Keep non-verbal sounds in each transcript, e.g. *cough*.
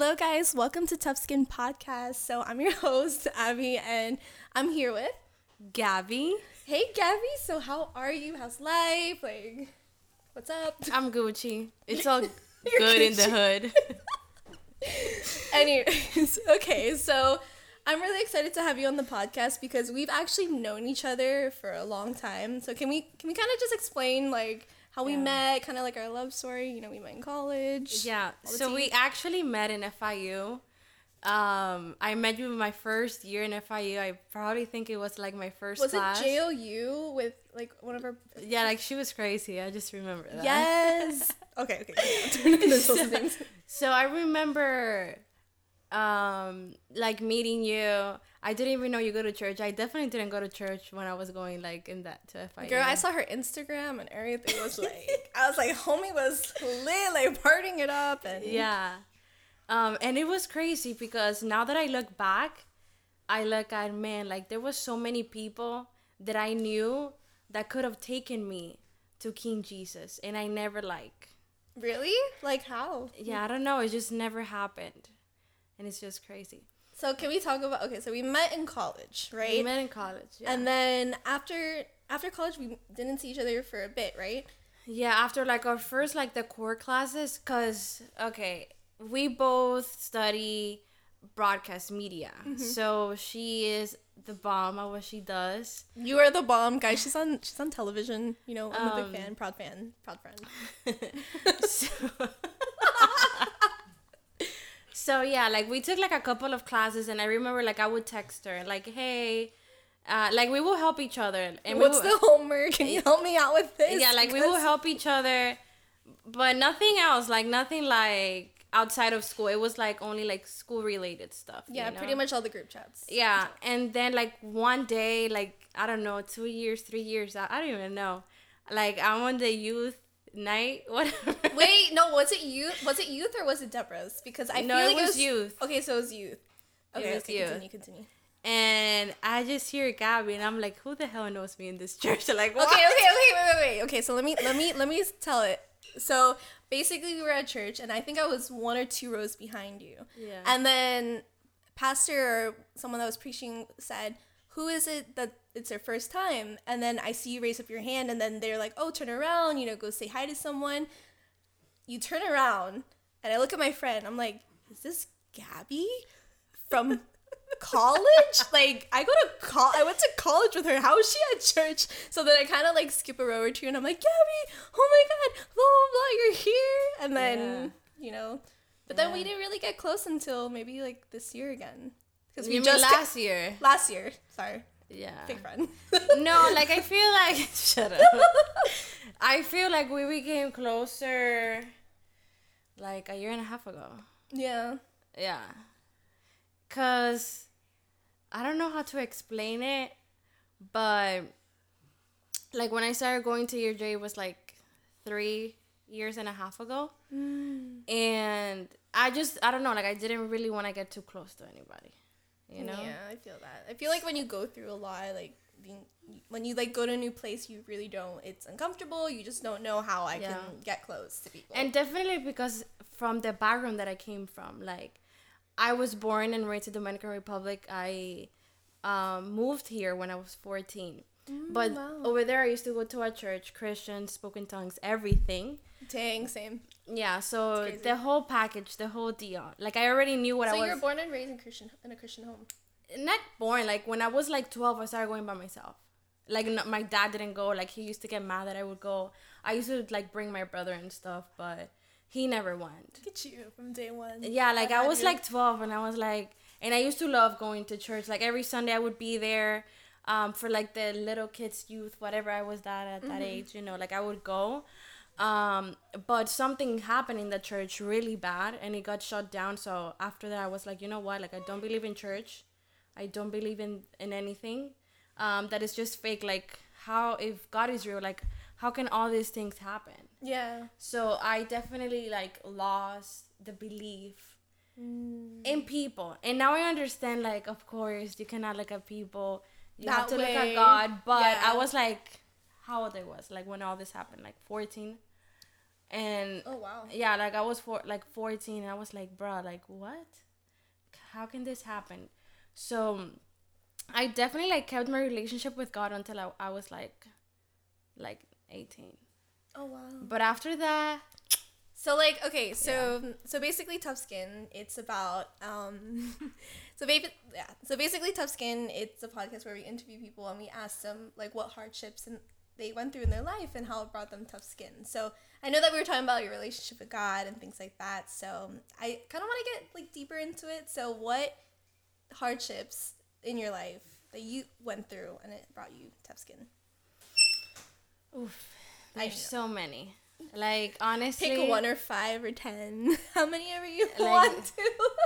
Hello, guys. Welcome to Tough Skin Podcast. So, I'm your *laughs* host, Abby, and I'm here with Gabby. Hey, Gabby. So, how are you? How's life? Like, what's up? *laughs* I'm Gucci. It's *laughs* all good in the hood. Anyways, okay. So, I'm really excited to have you on the podcast because we've actually known each other for a long time. So, can we can we kind of just explain like how we Yeah. met, kind of like our love story? You know, we met in college. Yeah. So we actually met in FIU. Um, I met you in my first year in FIU. I probably think it was like my first Was class. it JOU with like one of our Yeah, like she was crazy. I just remember that. Yes. *laughs* *laughs* okay, okay. yeah, *laughs* turn into those things. So I remember um like meeting you. I didn't even know you go to church. I definitely didn't go to church when I was going like in that to FIU. Girl, I saw her Instagram and everything was *laughs* like, I was like, homie was lit, like partying it up, and Yeah. Um, and it was crazy because now that I look back, I look at man, like there was so many people that I knew that could have taken me to King Jesus, and I never like. really, like how? Yeah, I don't know. It just never happened, and it's just crazy. So can we talk about? Okay, so we met in college, right? We met in college. Yeah. And then after after college, we didn't see each other for a bit, right? Yeah, after like our first like the core classes, cause okay, we both study broadcast media. So she is the bomb at what she does. You are the bomb, guys. She's on she's on television. You know, I'm a Um, big fan, proud fan, proud friend. *laughs* so, so yeah, like we took like a couple of classes, and I remember like I would text her like, "Hey," uh, like we will help each other, and What's we the homework? Can you help me out with this? yeah, like we will help each other, but nothing else, like nothing like outside of school. It was like only like school related stuff. you Yeah, know? pretty much all the group chats. Yeah, and then like one day, like I don't know, two years, three years, I, I don't even know. Like I'm on the youth night, *laughs* whatever. Wait, no, was it youth? Was it youth or was it Deborah's? Because I No, feel it like was youth. Okay, so it was youth. Okay, was okay, youth. continue, continue. and I just hear Gabby, and I'm like, who the hell knows me in this *laughs* church? like, Okay, what? okay, okay, okay, wait, wait, wait. Okay, so let me let me let me tell it. So basically, we were at church, and I think I was one or two rows behind you. Yeah. And then pastor or someone that was preaching said, "Who is it that it's their first time?" And then I see you raise up your hand, and then they're like, "Oh, turn around, you know, go say hi to someone." You turn around, and I look at my friend. I'm like, "Is this Gabby from?" *laughs* college like i go to col i went to college with her how is she at church so then i kind of like skip a row or two and i'm like gabby oh my god blah blah blah you're here and then you know but then we didn't really get close until maybe like this year again because we just last year? last year sorry Yeah. big friend *laughs* No, like I feel like *laughs* shut up. I feel like we became closer, like a year and a half ago. yeah Yeah. Cause I don't know how to explain it, but like when I started going to your J it was like three years and a half ago. Mm. And I just I don't know, like I didn't really want to get too close to anybody. You know? yeah i feel that i feel like when you go through a lot like being when you like go to a new place you really don't it's uncomfortable you just don't know how i Yeah. can get close to people And definitely because from the background that I came from, like I was born and raised in Dominican Republic. I um, moved here when I was 14. but Mm, wow. over there, I used to go to a church, Christian, spoken tongues, everything. dang same Yeah, so the whole package, the whole deal. Like I already knew what so I was. So you were born and raised in christian in a christian home not born. Like when I was like 12, I started going by myself. Like no, my dad didn't go. Like he used to get mad that I would go. I used to like bring my brother and stuff, but he never went. Look at you from day one. Yeah, like I had was you. like 12 and I was like, and I used to love going to church. Like every Sunday I would be there um, for like the little kids, youth, whatever I was that at that age, you know, like I would go. Um, but something happened in the church really bad and it got shut down. So after that, I was like, you know what? Like, I don't believe in church. I don't believe in, in anything um, that is just fake. Like, how, if God is real, like, how can all these things happen? Yeah. So I definitely like lost the belief Mm. in people. And now I understand like of course you cannot look at people. You That have to look at God. But Yeah. I was like how old I was, like when all this happened, like fourteen. And Oh wow. yeah, like I was for like 14. I was like, bruh, like what? How can this happen? So I definitely like kept my relationship with God until I, I was like like 18. Oh wow. But after that, So like okay, so so basically tough skin, it's about um *laughs* so ba- yeah. So basically tough skin, it's a podcast where we interview people and we ask them like what hardships and they went through in their life and how it brought them tough skin. So I know that we were talking about your relationship with God and things like that. So I kind of want to get like deeper into it. So what hardships in your life that you went through and it brought you tough skin? oof, there's so many. Like honestly, Pick one or five or ten. *laughs* How many ever you Like- want to.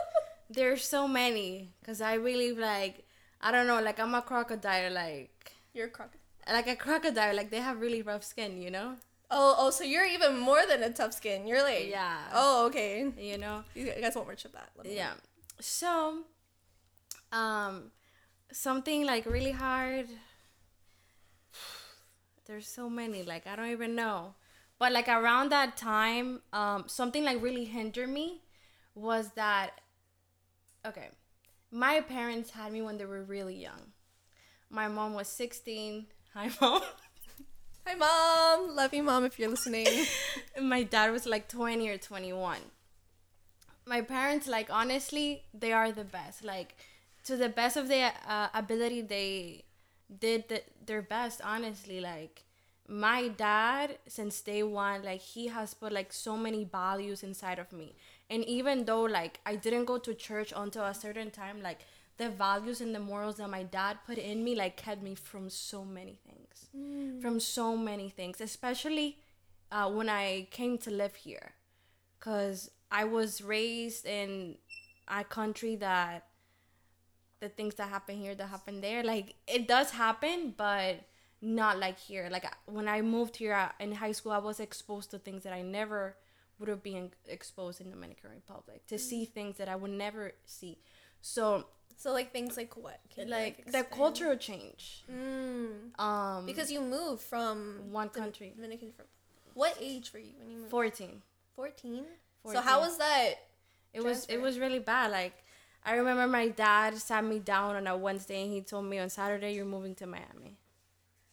*laughs* there's so many because I really like I don't know, like I'm a crocodile, like You're a crocodile. Like a crocodile, like they have really rough skin, you know, Oh, oh, so you're even more than a tough skin. You're like, Yeah. Oh, okay. you know. You guys won't worship that. Let me know. yeah so um something like really hard *sighs* there's so many like i don't even know but like around that time um something like really hindered me was that okay my parents had me when they were really young my mom was 16 hi mom. *laughs* Hi, mom. Love you, mom, if you're listening. *laughs* my dad was like 20 or 21 my parents like honestly they are the best. Like to the best of their uh, ability they did the, their best honestly. Like my dad since day one like he has put like so many values inside of me. And even though like i didn't go to church until a certain time like the values and the morals that my dad put in me like kept me from so many things. From so many things especially uh, when i came to live here. Because I was raised in a country that the things that happen here that happen there like it does happen but not like here. Like when I moved here in high school I was exposed to things that I never would have been exposed in the Dominican Republic to see things that I would never see. So so, like, things like what? Can you, like the cultural change Mm. um Because you moved from one country Dominican. From, what age were you when you moved? 14 14? So, how was that? It was it was really bad. Like I remember my dad sat me down on a Wednesday and he told me on Saturday you're moving to Miami.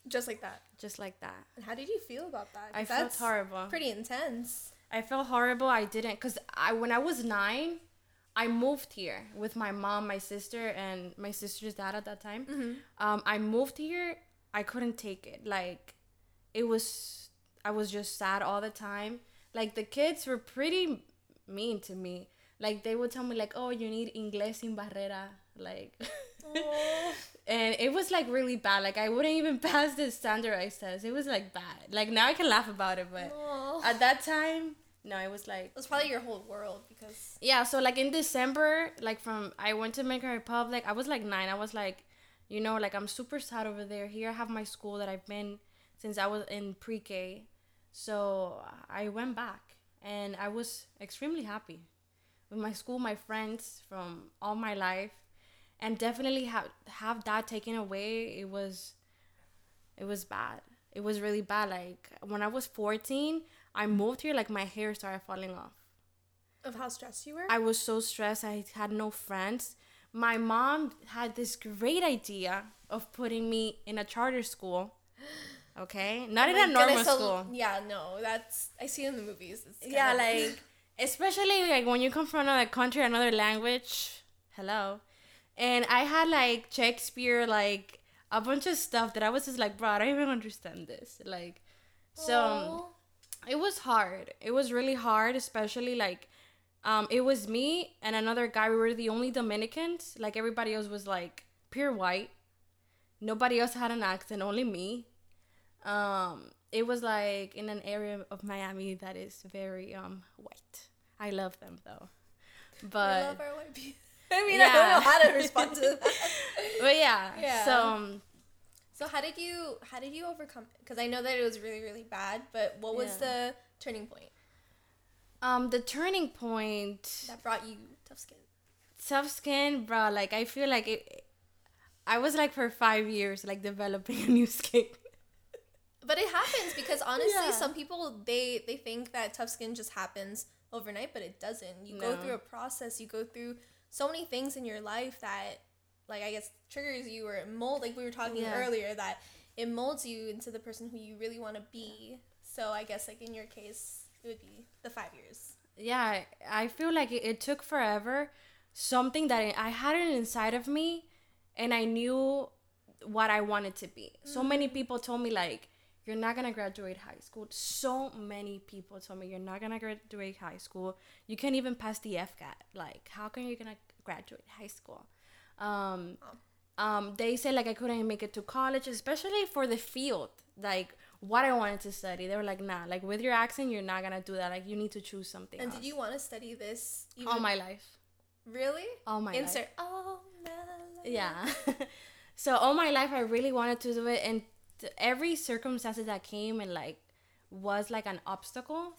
Just like that. Just like that. And how did you feel about that? I felt horrible. Pretty intense. I felt horrible. I didn't cuz I when I was 9, I moved here with my mom, my sister and my sister's dad at that time. Um I moved here. I couldn't take it. Like it was I was just sad all the time. Like the kids were pretty mean to me. Like they would tell me like, "Oh, you need inglés sin barrera." Like *laughs* and it was like really bad. Like I wouldn't even *laughs* pass the standardized test. It was like bad. Like now I can laugh about it, but Aw. at that time, no, it was like It was probably your whole world because yeah. So like in December, like from I went to Dominican Republic. I was like nine. I was like, you know, like I'm super sad over there. Here I have my school that I've been since I was in pre-K. So I went back and I was extremely happy with my school, my friends from all my life, and definitely have have that taken away. It was, it was bad. It was really bad. Like when I was fourteen, I moved here. Like my hair started falling off. of how stressed you were. I was so stressed. I had no friends. My mom had this great idea of putting me in a charter school. *gasps* Okay, not in Oh My a normal goodness, so- school. Yeah, no, that's I see in the movies. It's yeah, *laughs* like especially like when you come from another country, another language. Hello, and I had like Shakespeare, like a bunch of stuff that I was just like, bro, I don't even understand this. Like, so Aw. It was hard. It was really hard, especially like um it was me and another guy. We were the only Dominicans. Like everybody else was like pure white. Nobody else had an accent, only me. Um it was like in an area of Miami that is very um white. I love them though. But love our white people. *laughs* I mean, I don't know how to respond to *laughs* that. but yeah. Yeah. So um, So how did you how did you overcome it? Because I know that it was really really bad, but what was Yeah. the turning point um the turning point that brought you tough skin? tough skin, bro. Like I feel like it. I was like for five years like developing *laughs* a new skin. But it happens because honestly, Yeah. some people they they think that tough skin just happens overnight, but it doesn't. You go through a process. You go through so many things in your life that, like I guess, triggers you or it mold. Like we were talking Yeah. earlier, that it molds you into the person who you really want to be. So I guess like in your case, it would be the five years. yeah i feel like it, it took forever something that I- had it inside of me and i knew what i wanted to be so many mm. people told me like you're not gonna graduate high school so many people told me you're not gonna graduate high school you can't even pass the fcat like how can you gonna graduate high school um um, they said like I couldn't make it to college, especially for the field, like what I wanted to study. They were like, nah, like with your accent, you're not gonna do that. Like you need to choose something. And else. did you want to study this? all my life? really All my insert life. oh my life. Yeah. *laughs* so all my life, I really wanted to do it, and every circumstances that came and like was like an obstacle,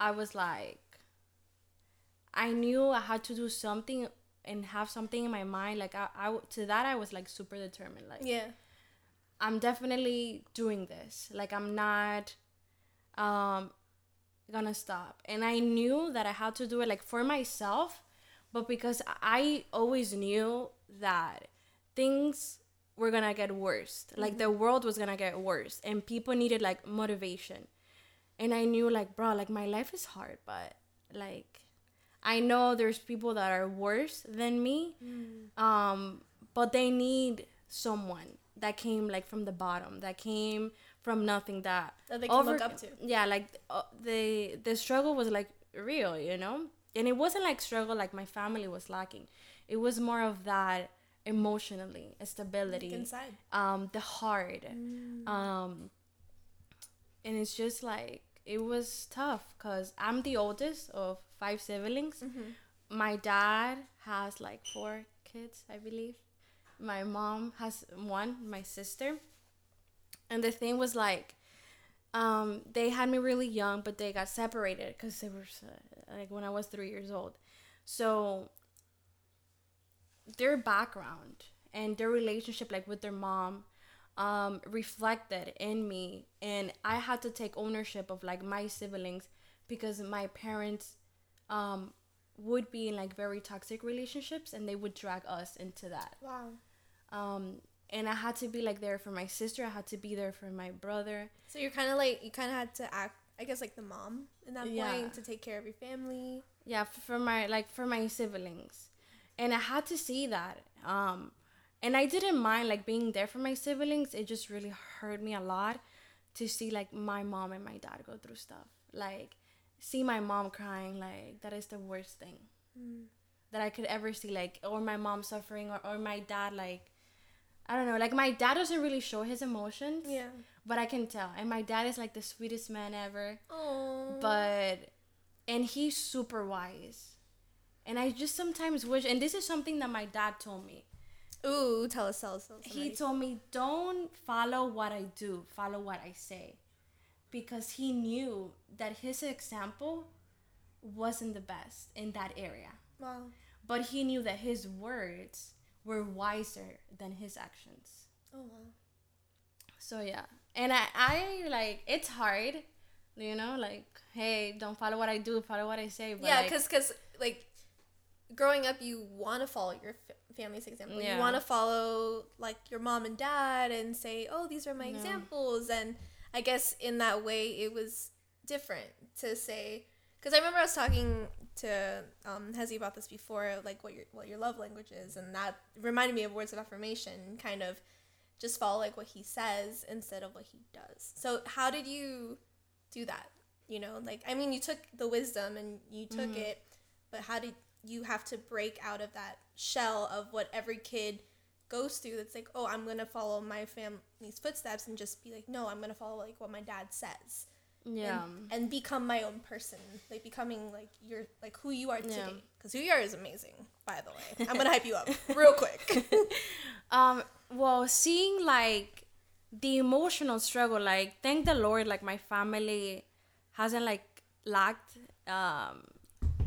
I was like, I knew I had to do something and have something in my mind. Like I, I to that I was like super determined. Like yeah I'm definitely doing this. Like I'm not um gonna stop. And I knew that I had to do it like for myself, but because I always knew that things were gonna get worse. Like the world was gonna get worse and people needed like motivation. And I knew like bro, like my life is hard, but like I know there's people that are worse than me. Um, but they need someone that came like from the bottom, that came from nothing that That they can look up to. Yeah, like uh, the the struggle was like real, you know? And it wasn't like struggle like my family was lacking. It was more of that emotionally, stability Like inside um the heart um and it's just like it was tough because i'm the oldest of five siblings. My dad has like four kids i believe. My mom has one my sister. And the thing was like um they had me really young but they got separated because they were like when i was three years old. So their background and their relationship like with their mom um reflected in me. And i had to take ownership of like my siblings because my parents um would be in like very toxic relationships and they would drag us into that. Wow. Um and i had to be like there for my sister. I had to be there for my brother. So you're kind of like you kind of had to act, I guess, like the mom in that Yeah. point to take care of your family. yeah for my like for my siblings. And i had to see that um and i didn't mind like being there for my siblings. It just really hurt me a lot to see like my mom and my dad go through stuff. Like see my mom crying like that is the worst thing mm. that i could ever see like or my mom suffering or, or my dad like i don't know like my dad doesn't really show his emotions Yeah. but i can tell. And my dad is like the sweetest man ever. Oh. but and he's super wise. And i just sometimes wish and this is something that my dad told me Ooh, tell us, tell us, tell us. he told me don't follow what i do follow what i say because he knew that his example wasn't the best in that area wow. but he knew that his words were wiser than his actions Oh wow. so yeah and i i like it's hard you know like hey don't follow what i do follow what i say but yeah, like, because cause, like growing up, you want to follow your f- family's example. Yeah. You want to follow like your mom and dad and say, "Oh, these are my Yeah. examples." And I guess in that way, it was different to say. Because I remember I was talking to um, Hezi about this before, like what your what your love language is, and that reminded me of words of affirmation. Kind of just follow like what he says instead of what he does. So how did you do that? You know, like I mean, you took the wisdom and you took Mhm. it, but how did you have to break out of that shell of what every kid goes through? That's like, oh, I'm gonna follow my family's footsteps and just be like, no, I'm gonna follow like what my dad says. yeah and, and become my own person like becoming like you're like who you are today because who you are is amazing by the way i'm gonna *laughs* hype you up real quick *laughs* um well seeing like the emotional struggle like thank the lord like my family hasn't like lacked um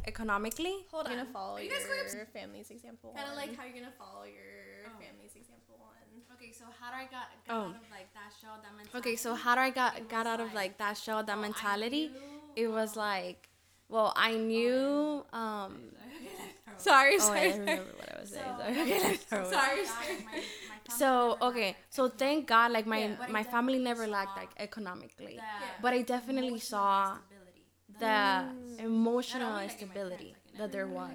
economically. Hold You're on. gonna follow you your guys going family's example. Kinda one. like how you're gonna follow your Oh. family's example one. Okay, so how do I got, got Oh. out of like that show, that mentality? Okay, so how do I got got out of like that show, that mentality? It was like, well, I knew. Um, *laughs* *laughs* Sorry, oh, sorry. I remember what I was saying. Sorry. Okay, let's *laughs* throw it. sorry. So okay, so thank God, like my Yeah. my family never lacked like economically, Yeah. but I definitely saw the mm. emotional instability that there was.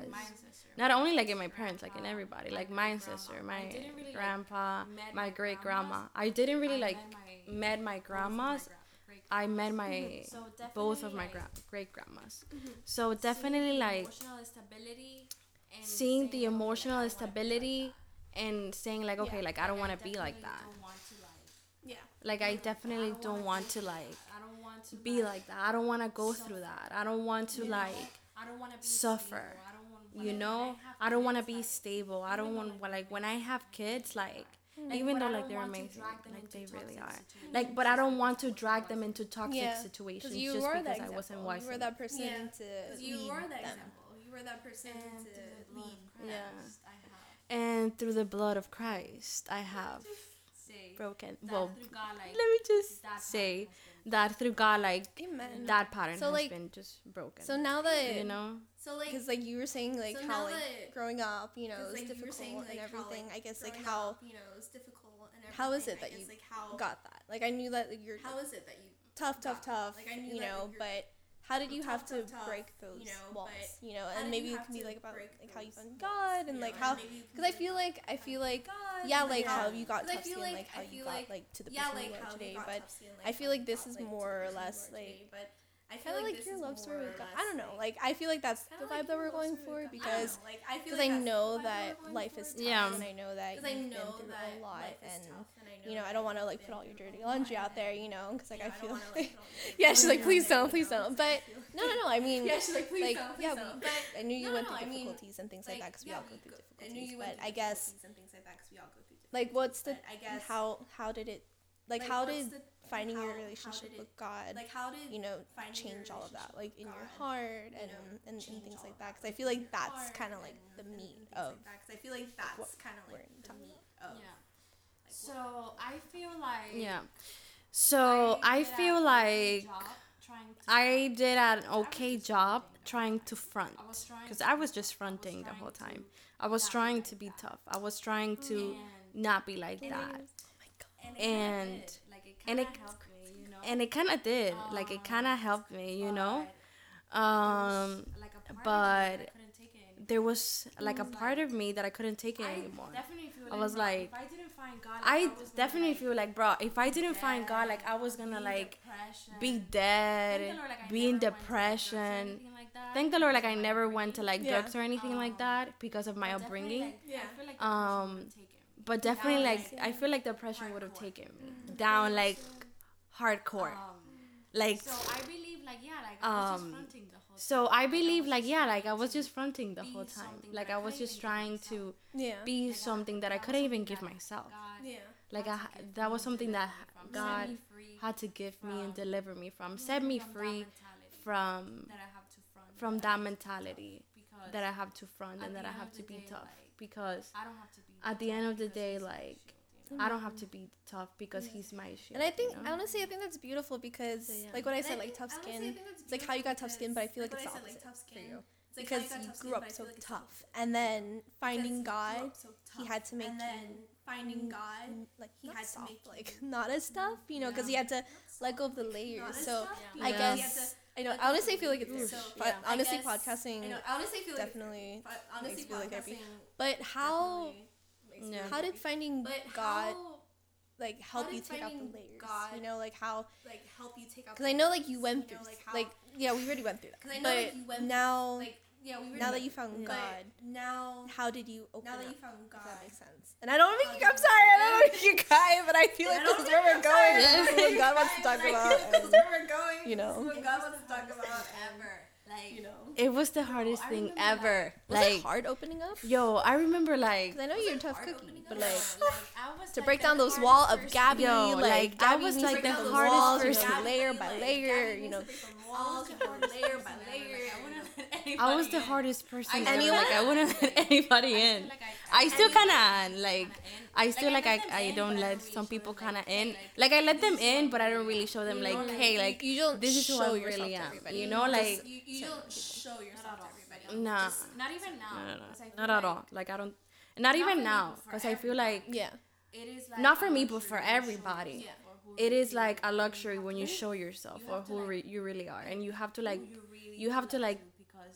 Not only like in my parents, like in everybody, like my ancestor, my grandpa, my great grandma. I didn't really like met my grandmas. I met my both of my *laughs* gra- great grandmas. Mm-hmm. So definitely like seeing the emotional stability and saying like okay, like I don't want to be like that. Yeah. Like I definitely don't want to like be like that. I don't want to go through that. I don't want to like I don't want to suffer. Wanna, You know, I don't want to be stable. I don't want like when I have kids, like even though like they're amazing, like they really are. Like, but I don't want to drag them into toxic Yeah. situations you just because I wasn't wise. You were that person Yeah. to you lead were that example. You were that person to lead. Yeah. And through the blood of Christ, I have broken. Well, like, let me just say that through God, like Amen. that pattern So, has like- been just broken. So now that you know, so like because like you were saying like So how like that- growing up you know 'cause, is like, difficult saying, and like, how, everything like, i guess like how up, you know it's difficult and everything. how is it that guess, you like how got that like i knew that like, you're how is it that you tough tough tough like, I knew you know but how did you tough, have to tough, break those you know, walls but you know and maybe you it can be like about like how you found god and like how and maybe you can because i feel like i feel like yeah like how you got tough skin like- how you got like- to the person you are today but I feel like this is like, to the more or less, like- I feel like like this your love story with God. I don't know. Like I feel like that's the vibe like that we're going for God. I because like I feel because like I know that life is tough because- Yeah. and I know that Because I you've know been through a lot and and you know I don't want to like put all your dirty laundry out there, you know, because like know, I feel wanna, like like, put all your yeah, she's like please don't, please don't. But no, no, no. I mean, Yeah, she's like, please don't, please yeah, don't. But I knew you went through difficulties and things like, that because we all go through difficulties. But I guess and things like that 'cause we all go through like what's the I guess- how how did it like, how did finding your how- how relationship it- with God Like how did you know change all of that like with in your God, heart you and know, and, and things like that? that, because I feel like that's kind of like the meat of like that, 'cause I feel like that's kind of like the meat of Yeah. like, So I feel like yeah. So I, feel like I did an okay job trying to front. because I was just fronting the whole time. I was trying to be tough. I was trying to not be like that, oh and and it and it kind of did. Like it kind of helped me, you know. Um, but there was like a part of me that I couldn't take it anymore. I was like, if I didn't find God, like, I was definitely like, feel like, bro, if I didn't find God, like I was gonna be like depression. be Thank dead, the Lord, like, I be in never went to, like, drugs or depression. anything like that. Thank the Lord, like I never went to like drugs or anything like that because of my upbringing. like, Yeah. I feel like Um, um, but definitely like I feel like the depression would have taken me down like hardcore. Like So I believe, like, yeah, like, I was Um, just fronting the whole so time. I Like, believe like yeah, like I was just fronting the whole time. Like I I was just trying to. Yeah. be Like, something that I couldn't even give myself. Yeah. Like I to ha- give that was something that deliver me from. Set God had to give me and deliver me from, set me free from that I have to front. from that that I have to mentality that I have to front and that I have to be tough because I don't have to be at the end of the day like I don't have to be tough because he's my shield. And I think you know? honestly, I think that's beautiful because, So, yeah. like what I And said, I like think- tough skin. think It's like how you got tough skin, but I feel like because, it's the said, opposite like, tough for skin. you It's like because got you grew up so like tough, and then finding God, so he had to make and you then finding God, like he not had to make like not as tough, you know, because he had to let go of the layers. Not So tough, I guess He had to I know. let go of Honestly, I feel like it's so, So, but yeah. Honestly, guess- podcasting I know, honestly, I feel like definitely. honestly, makes me feel like therapy. But how definitely makes me Yeah. how did finding but God how, like help you take out the layers? God- You know, like how like help you take out because I know like you went through know, like, how, like yeah we already went through that. 'Cause I know, but like, you went through, now like yeah we now that you found God, now how did you open now that up? you found God that makes sense. And I don't make you. I'm sorry. I don't want to make you cry, but I feel like *laughs* *laughs* this is where we're going. This is what God wants to talk about. this is where we're going you know. this is what God wants to talk about ever. Like You know. it was the hardest oh, I thing remember, ever. Was like, it hard opening up? yo, I remember like I know you're a tough cookie, opening but like like, I was, to like, break down those hardest wall of. Gabby, Yo, like, like, I Gabby was, like, the hardest walls, you know, person. layer by layer, you know. walls, you know, layer by layer. Like, I wouldn't let *laughs* I was the in. hardest person. I ever. Anyone? Like I wouldn't let anybody I in. like I- I still kind anyone of like. I still like, let I, them I don't let really some people kind of in. like, Like I let them in, but I don't really show them like, hey, like you don't this is who I really am. You know, like You, you don't show yourself to everybody. nah, Just not even now. no, no, I no, not at all. Like I don't, not even now, because I feel like yeah. It is like not for me, but for everybody. yourself or who It is like a luxury when you show yourself you or who like, re- you really are, and you have to like you really you have to like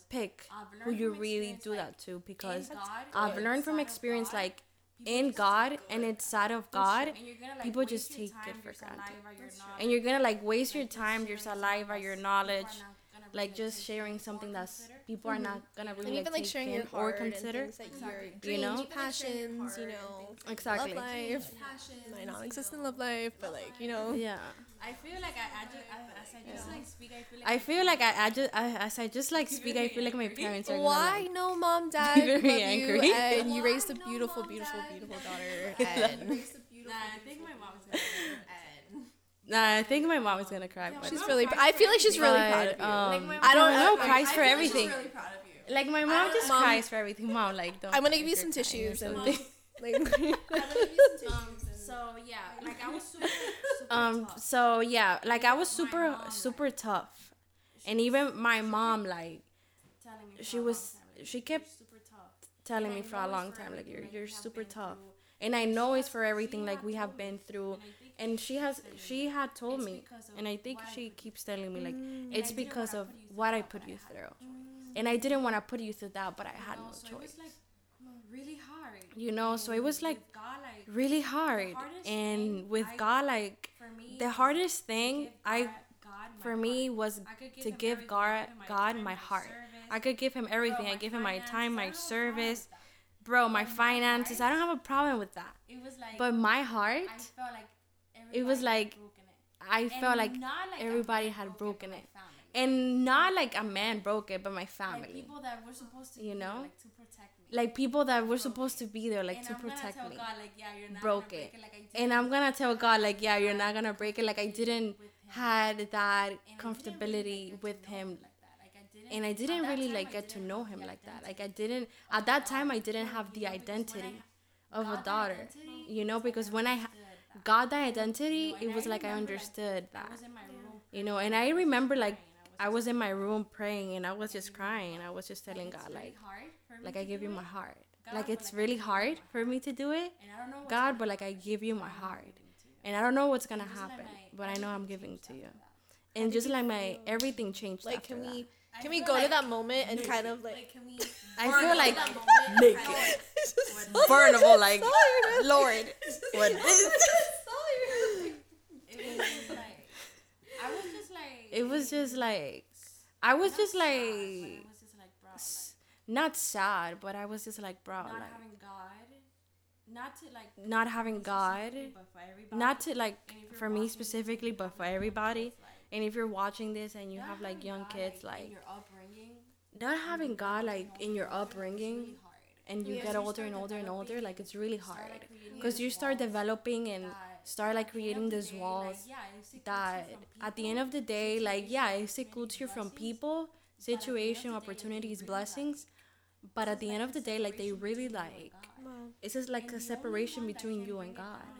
pick who you really do like, that to because I've learned from experience like in God and inside of God you, and you're gonna, like, people just take it for granted. saliva, your knowledge, and you're gonna like waste your time, your saliva, your knowledge, are not gonna like just sharing something that's consider. people are not mm-hmm. gonna And really even like like sharing in your or heart consider. and things that your You dreams, know? passions, you know, Exactly. love life, Passions, my non-existent love life, but like you know, Yeah. I feel like I, I just, I, as I just like speak, I feel like I feel like I, I just I, as I just like speak, I feel like my parents are gonna why like, no mom *laughs* dad Very love angry. you and *laughs* you raised a no beautiful mom, beautiful dad? beautiful daughter And and raised a beautiful, I think my mom's gonna. and Nah, I think my mom is gonna cry. Yeah, she's really cries I feel like she's really But, proud of you um, Like, I don't know, I- cries for everything. Really proud of you. like my mom just Mom- cries for everything. Mom, like don't. I'm gonna give you some you're or tissues and something. *laughs* like *laughs* I'm gonna give you some Um, tissues so yeah, *laughs* like I was super, super um. tough. So yeah, like I was super mom, like, super tough, and even my mom like telling me she was- time, she kept super tough. telling And me for a long time like you're you're super tough, and I know it's for everything like we have told been me, through, and I think and she has she had told me, and I think she keeps telling me like Mm. it's because of put you through what I put you through, and I didn't want to put you through that, but I had no know, so it choice. like really hard. You know, so it was like God, like really hard, and with I- God like me, the hardest thing I God- God my for me was to give. God my God my heart. service, I could give him bro, everything. I give him my time, my don't have a problem service. Bro, my finances, I don't have a problem with that. It was like, But my heart, I felt like it was like. I felt like like everybody had broken it. and not like a man broke it, but my Like family. people that were supposed to You know? like to protect me. Like people that were supposed to be there, like and to I'm protect me. God, like, yeah, broke it. it. Like And I'm gonna tell God, like, yeah, you're not gonna break it. Like I didn't had that And didn't really, comfortability with him. like that. Like, I didn't, And I didn't really like get to know him like that. Like I didn't at that time I didn't have the You know, because when I identity of a daughter. You know, because when I understood ha- that. Got that identity, You know, it and was like I understood I that. was in my room. You know, and I remember like I was in my room praying and I was just crying and I was just telling God like hard like I give you it, my heart. God, Like it's like, really give you my hard for me to do it. And I don't know what's God, but like I give you my heart. And I don't know what's gonna happen, my but I know I'm giving to you. And just like my everything changed like after can we I can we feel go to that moment and kind of like, like can we? I feel like that moment? naked. Kind of- burnable like Lord. what is It was just like I was just like It was just like I was not just sad, but like I was just like bro, like, not sad, but I was just like bro, not like having God, not to like not having God, for not to like And if you're for me specifically, but for everybody. And if you're watching this and you have like young God, kids, in like your upbringing, not having God like in your upbringing, really hard. And you Yeah. get You older start and older and older, like it's really hard. Because these you start developing and start like at the end creating of the these walls like, yeah, it secludes you that at the end of the day like yeah it secludes you from people situation opportunities blessings. But at the end of the day like they really like it's just like a separation between you and god.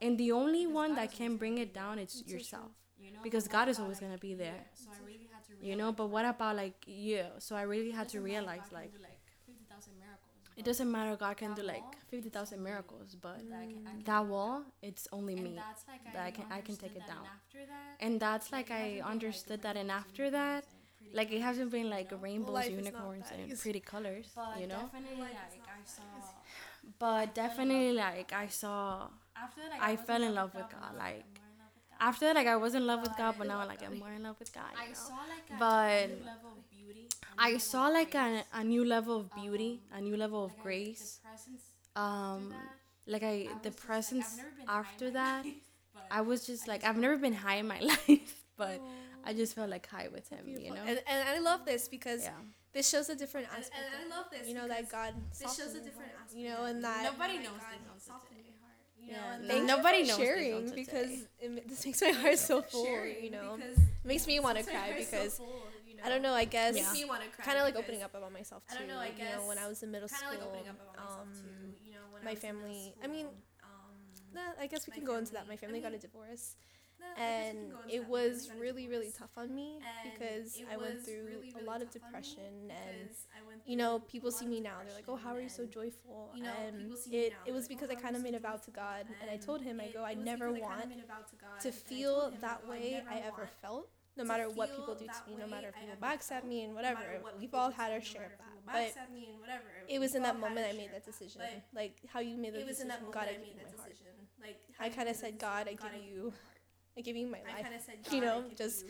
and the only one that can bring it down is yourself. You know, because god is always gonna be there. So I really had to you know but what about like you? So i really had to realize realize like can do, like fifty thousand miracles. It doesn't matter god can do like wall 50000 mm. miracles but that can, can that wall it's only me that's like that I I, can- I can take it down. That, and that's like i understood that and after that like it hasn't been you like know? rainbows not unicorns and pretty colors But you know definitely, like I saw *laughs* but definitely like i saw after like I was fell in love with God, like, I'm more in love with God. after that like i was in love with god but now like i'm more in love with god you I saw like a But level I saw like a, a new level of beauty, a new level of grace. Um, like I, the presence after that, I was just like, I've never been high in my *laughs* life, but I just felt like high with him, you know. And, and I love this because. Yeah this shows a different aspect. And, and I love this. You know that God. This shows a different heart. aspect. You know, and that nobody knows God this. You know, yeah, no, nobody knows sharing because it, this makes my *laughs* heart so full. You know, makes me want to cry because you know. I don't know. I guess yeah. me want to cry. Kind of like opening up about myself too. I don't know. I guess you know, when I was in middle school, kind of like opening up about myself um, too. You know, when my I family. I mean, um, nah, I guess we can family, go into that. My family I mean, got a divorce. And it was really, really tough on me because I went through a lot of depression, and you know, people see me now. They're like, "Oh, how are you so joyful?" You know, and it it was because I kind of made a vow to God, and I told Him, "I go, I never want to feel that way I ever felt." no matter what people do to me, no matter if people box at me and whatever. We've all had our share of that. But it was in that moment I made that decision. Like how you made the decision, God, I gave you my heart. Like I kind of said, God, I give you, I give you my life. *laughs* You know, just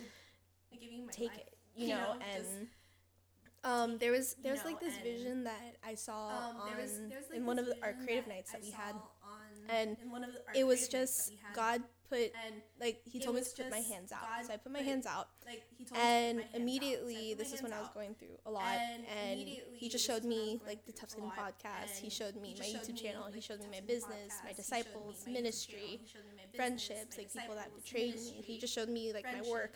take it. You know, and. Um, there was there was like this vision that I saw um, on in one of our creative nights that we had, and it was just God put and like he told me to put my hands out. God so I put my put, hands out. Like he told and me to immediately so this is when out. I was going through a lot and, and he just showed me like the Tough Skin podcast. He showed me my YouTube channel. He showed me my business, my disciples, ministry, friendships, like people that betrayed me. He just showed me like my work.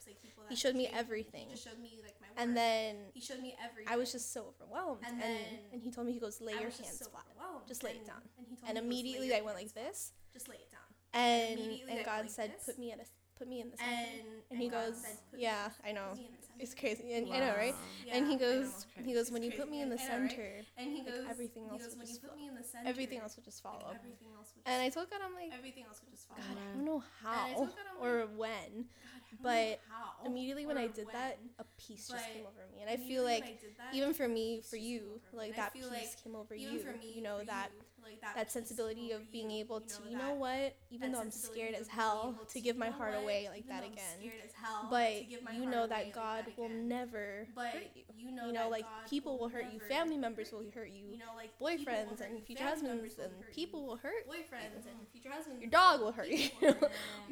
He showed me everything. And then he showed me everything. I was just so overwhelmed. And and he told me he goes lay your hands flat. Just lay it down. And immediately I went like this. Just lay it down and and God said, this. "Put me in a put me in this." And and, and he God goes, said, "Yeah, I know. It's crazy. And wow. I know, right?" Yeah, and he goes, "He goes when you put me in the center." And he goes, "Everything else will just everything else will just follow." And I told God, I'm like, "Everything else would just follow." God, I don't know how or when, but how, immediately when I did when, that, a peace just came over me, and I feel like that, even for me, for you, like that peace like came over you. Me, you know that you, like that, that sensibility of being you, able to, you know what, even though I'm *laughs* scared as hell to give my heart away like that again, but you know that God will never hurt you. You know, like people will hurt you, family members will hurt you, boyfriends and future husbands and people will hurt boyfriends and future husbands. Your dog *laughs* will hurt you,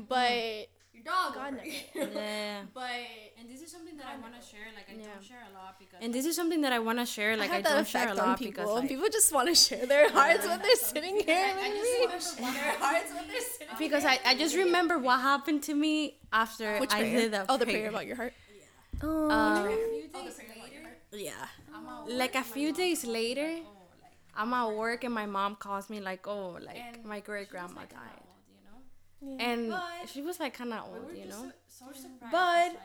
but your dog God never yeah. *laughs* but and this is something that I, want to share. Like I yeah. don't share a lot because. And this is something that I want to share. Like I, I don't share a lot people. because like, people just want to share *laughs* *laughs* their hearts when they're sitting here. with me. Their hearts when they're sitting Because I, I just remember what happened to me after Which I prayer? did that. Oh, the prayer about your heart. Yeah. Oh. Um, oh, yeah. Like a few days oh, later. I'm at work and my mom calls me like, oh, like and my great grandma oh, died. Yeah. And but she was like kind of old, we you know. But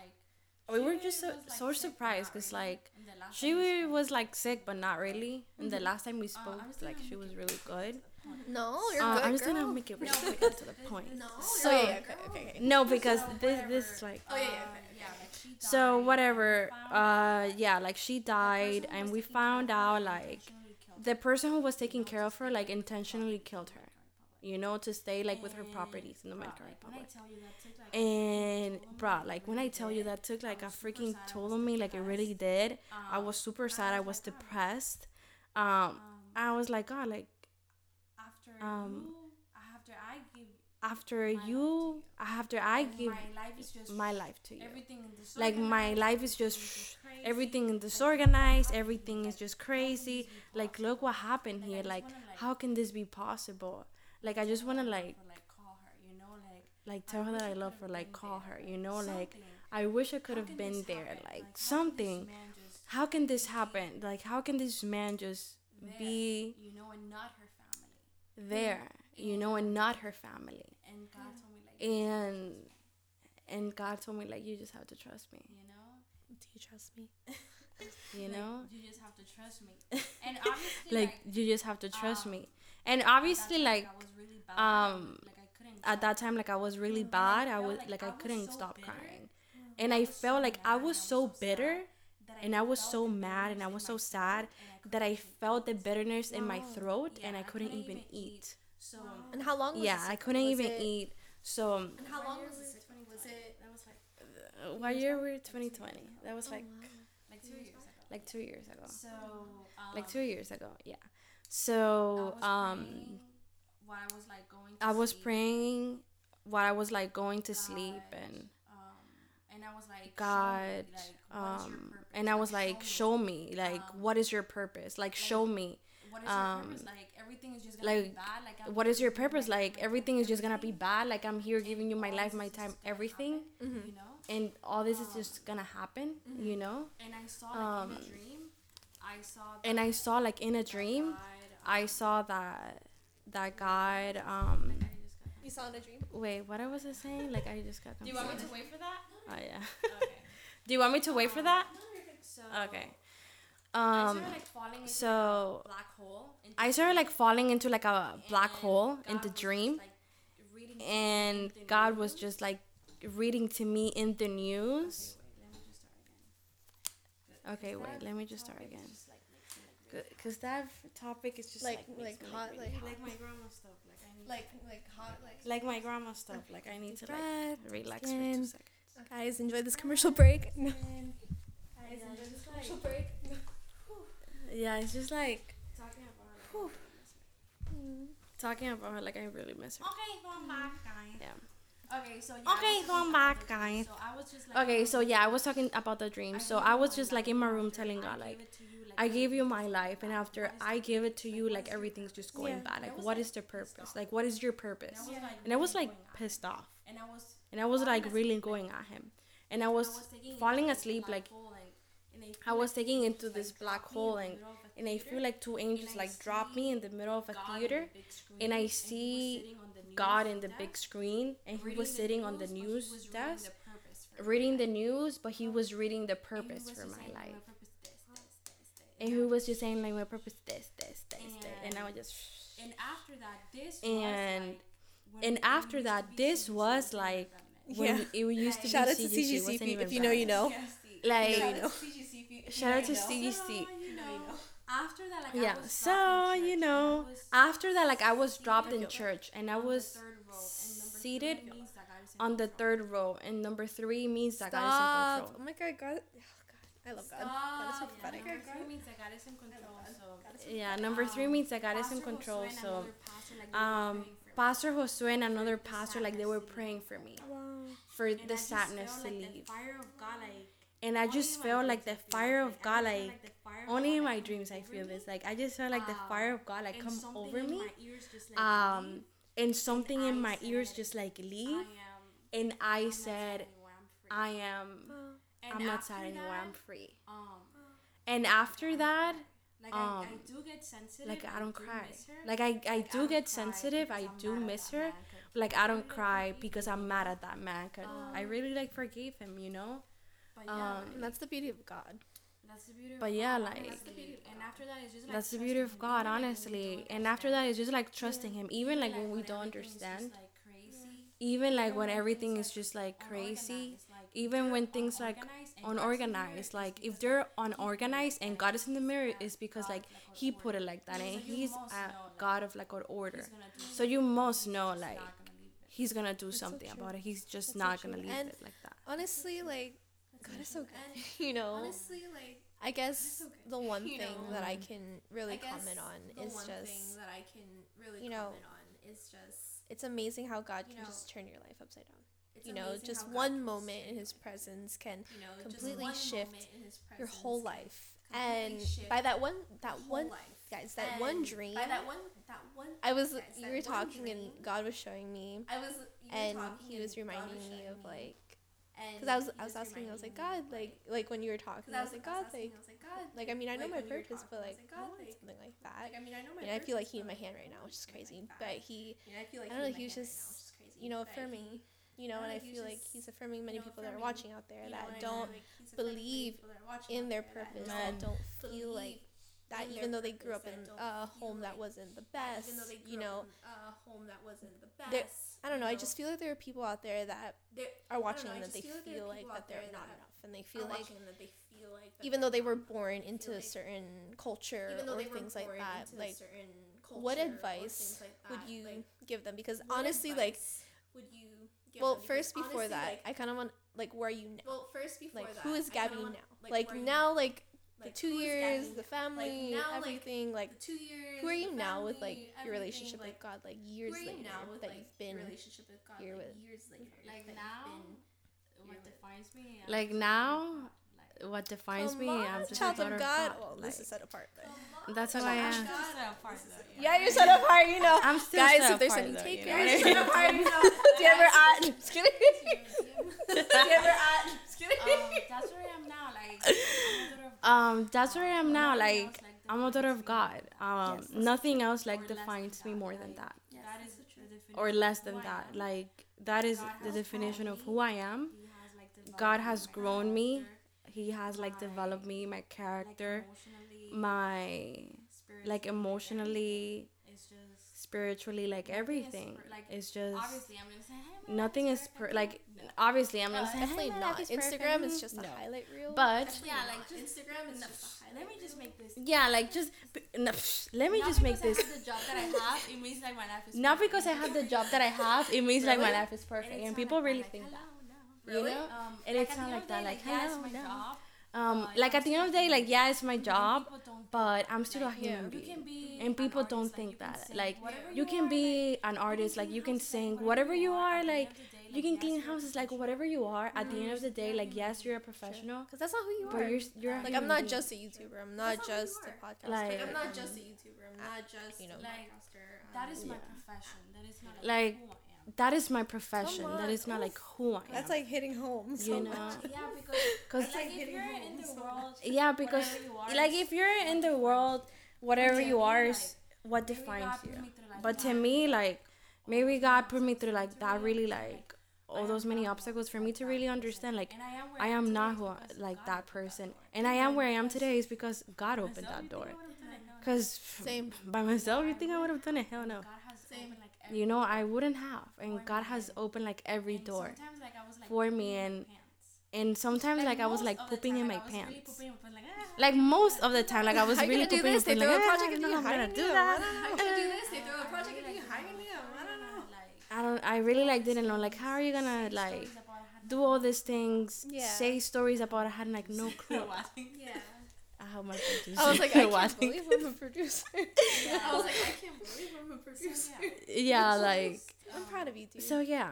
we were just so, surprised because like she was, was like sick but not really. And mm-hmm. the last time we spoke uh, like she was really good. no you're uh, good, i'm just girl. gonna make it really *laughs* quick to the point. no so yeah, okay, okay, no because so this this is like oh yeah, yeah like so whatever uh yeah like she died and we found out like the person who was taking care of her like intentionally killed her you know, to stay like with her properties in the Dominican Republic. And bruh, like when I tell you that took like a freaking toll on me, like it really did. I uh, was super sad. I was depressed. Um, um, I was like, God, like after um, after you after I give my life to you like my life is just everything is disorganized everything is just crazy like look what happened here like how can this be possible like I just want to like or, like call her, you know, like like tell I her that I love her, like call her, you know, something. like I wish I could have been there, like, something. How can this happen? Like how can this man just there, be you know and not her family there, yeah. you know, and not her family. And God yeah. told me like and and God told me like you just have to trust me. You know, do you trust me? you *laughs* like, know, you just have to trust me. *laughs* And obviously, like, like you just have to trust um, me and obviously like, like really um like, at that time like i was really bad i, I was like, like i, couldn't so stop bitter. crying yeah, and I, felt so like I was so bitter and I was so mad and I was so sad that I felt the bitterness in my throat and I couldn't even eat. So and how long? yeah, I couldn't even eat. So and how long was this? Was it? That was like. Uh, what year were 2020? That was oh, like. Like two years ago. Like two years ago. So. Like two years ago. Yeah. So I was um, I was like going. I sleep. praying while I was like going to God, sleep and. Um, and I was like, God, like, um, and I was like, show me, like, what is your um, purpose? Like, show me. What is um, your purpose? Like everything is just gonna like, be bad. Like I'm what is your purpose? Like everything is just gonna be bad. Like I'm here giving you my life, my time, everything. Happen, mm-hmm. You know. And all this um, is just gonna happen. Mm-hmm. You know. And I saw like, um, in a um, dream. I saw. and I saw like in a dream. I saw that that God. Um, you saw in a dream. Wait, what I was I saying? Like I just got. Do you want me to wait for that? Oh yeah. Okay. *laughs* Do you want me to wait for um, that? So, okay. Um, like, so I started like falling into like a black hole into dream, like, and God was just like reading to me in the news. Okay, wait. Let me just start again. Okay, wait. Let me just start again. Cause that topic is just like like, like hot really like, hot. like my grandma stuff. Like I need like to, like hot like *laughs* like my grandma stuff. Like I need to like relax for two seconds. Okay. Guys, enjoy this commercial break. No. Guys, enjoy this commercial break. Yeah, it's just like talking about her. Talking about her, like I really miss her. Okay, going back, guys. Yeah. Okay, so yeah, okay, going back, guys. So like, okay, so yeah, I was talking about the dream. I so I was just like in my room telling God, like, I gave you my life, and after I gave it to you, like everything's just going bad. Like, what is the purpose? Like, what is your purpose? And I was like pissed off, and I was and I was like really going at him, and I was falling asleep like. I was taking into this black hole and and I feel like two angels like drop me in the middle of a theater and I see God in the big screen and he was sitting on the news desk reading the news but he was reading the purpose for my life and who was just saying like my purpose this this this and, this. And i was just and after that this and and after that this was like when yeah. it used to be shout out to CGCP if you know you know. Like shout out to CGC after that like yeah so you know. After that like i was dropped in church and i was seated on the third row. And number three means that Stop. i was in control. Oh my god god. I love God. So yeah. Number three means that God is in control. So. Yeah, number three means that God um, is in control. Josue so, pastor, like, um, Pastor Josue and another the pastor, like they were praying for me, wow. for and the I sadness to like, leave. God, like, and I just felt like the fire of God, like only in my dreams I feel this. Like I just felt like the fire ah, of God, like come over me. Um, and something in my ears just like um, leave. And I said, I am and I'm not sad anymore. I'm free. Um, and after that, like um, I, I, um, do get sensitive. Like I don't I do cry. Like I, I like, do I get sensitive. I do miss her. Man, like I don't cry because I'm mad at that man. Cause um, I really like forgave him. You know. But yeah, um, like, that's the beauty of God. That's the beauty. Of but God. yeah, like. That's the beauty. And after that, it's just like. That's the beauty of God, honestly. And after that, it's just like trusting Him, even like, when we don't understand. Just, even like when everything is just like crazy even when things like unorganized like if they're unorganized and god is in the mirror it's because like he put it like that and he's a god of like order. So you must know like he's gonna do something about it. He's just not gonna leave it like that. honestly like god is so good *laughs* you know? honestly like I guess the one thing that I can really comment on is just you know, is just it's amazing how God you can know, just turn your life upside down. you know, just one moment in His presence can you know, completely shift your whole life. And by that one, that one, life. guys, that and one dream. By that one, that one. I was guys, you were talking dream, and God was showing me. I was and He was reminding me of like because I was, I was asking, I was like, God, like, like when you were talking, I was, like, God, like, like, I mean, I know my purpose, but like, I something like that. I mean, I know my. And I feel like he in my hand right now, which is crazy. But he, I don't know, he was just, you know, affirming you know, and I feel like he's affirming many people that are watching out there that don't believe in their purpose, that don't feel like that, even though they grew up in a home that wasn't the best, you know, a home that wasn't the best I don't know. Know? I just feel like there are people out there that are watching know, that they feel, feel like that they're not enough, and they feel like they feel like even though they were born into a certain culture or things like that, like what advice would you give them? Because honestly, like would you well, first before honestly, that, like, I kind of want like where are you now? Well, first before like, that, who is Gabby now? Like, now, like like, the two years, the family, like, now, everything. Like, two years. Who are you family, now with like your relationship with God? Like years later with, that like, you've been relationship with God. Here with, years later. Like now, what defines me? Like now, what defines me. I'm just child a of God. Of well, like, this is set apart, but that's who I am. Yeah. you're set apart. You know, I'm still guys. If there's any take, you are know? set apart. You know, *laughs* do you ever at? Just kidding. *laughs* Do you ever at? *laughs* That's where *laughs* Um, that's where I am now. Like, like, I'm a daughter of God. Um, Yes. nothing else like Or less than defines me more than like, that, that is the definition or less than that. Like, that is the definition of who I am. He has like developed God has grown me. He has like developed me, my character, my like emotionally, It's just spiritually, like is everything. per- like, It's just obviously I'm gonna say hey, nothing is per- like obviously I'm Uh, gonna say definitely "Hey, not. is Instagram perfect." is just a No. highlight reel. But yeah, like just Instagram is no, just a highlight let me just make this. yeah, like just no, let me Not just make this. I have the job that I have, it means like my life is Not perfect. because I have the job that I have, it means like my life is perfect, it's and people like really like, think that. no. You know? Um, And like, it's not like that, like, hello, no. Um, like at the end of the day, like yeah, it's my job, people don't think but. I'm still a human You being. can be And an people don't artist, think you can that. Like, whatever You can are, like, be an artist, like you can sing, whatever you are, like you can clean houses, like whatever you are. At the end of the day, like yes, you're a professional, Because that's not who you are. but are. you're you're a like human I'm not just a YouTuber. I'm not That's not who just a are. podcaster. Like- Like, I'm not um, just a YouTuber. I'm not just you know. a Like, podcaster. That um, is my profession. That is not Like, I am. That is my profession. Come That not like who I am. That's like hitting home. So you much. know, *laughs* Yeah, because *laughs* because like if you're in the world, yeah, because whatever you are, like is if you're in the world, whatever you are is what defines you. like, But to me, like maybe God put me through like that really like all those many obstacles for me to really understand like I am where I am today not who I, like that person, and I am where I am today is because God opened that door. Cause Same. by myself, you think I would have done it? Hell no. God has Same. You know, I wouldn't have, and God has opened like every and door. Sometimes like I was like for me in my and- pants. And sometimes like I was like pooping in like, my I was really pants. like, ah. Like most of the time, like I was really pooping. They but, throw like, a "Ah, project don't know you, how I'm gonna hiding do you. that. I don't know. How do this? They throw a *laughs* project at you, hiring you. I don't know. Like, I don't. I really like didn't know like how are you gonna like stories about how do all these things, Yeah. say stories about I had like no *laughs* clue. *laughs* Yeah. I have my producer. I was like, I *laughs* can't believe I'm a producer. *laughs* yeah. I was like, I can't believe I'm a producer. yeah, *laughs* like I'm proud of you, dude. so. Yeah,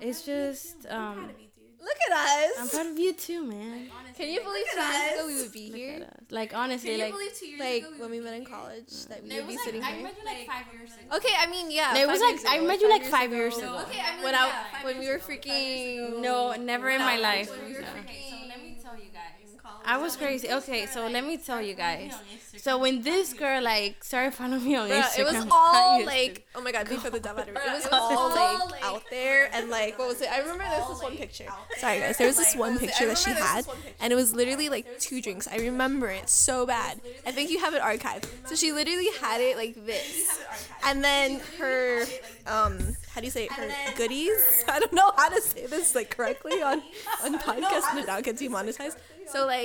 it's just I'm proud um. of you, dude. Look at us. I'm proud of you too, man. honestly Can you believe two Look years ago we would be here? Like honestly, Can you like two years Like ago when we would met be in here? college, that we It would be like, sitting I here. met you like five years ago. Okay, I mean, yeah. it was like I met you like five years ago. okay, I mean, When yeah, when we were ago, five years ago. freaking No, never in my life. when we were No. Okay, so let me tell you guys. I was So crazy. Okay, girl, so like, let me tell you guys. me on Instagram, So when this girl like started following me on Bruh, Instagram, it was *laughs* all like, oh my god, before the dub out of it. It was it was all all, like like, out there and *laughs* like, what was it? I remember there was this one picture. Sorry guys, there was *laughs* this one picture that she had, and it was literally like two drinks. I remember it so bad. I think you have it archived. So she literally had it like this, and then her, um, how do you say it? Her goodies. I don't know how to say this like correctly on on podcast without getting demonetized. So like,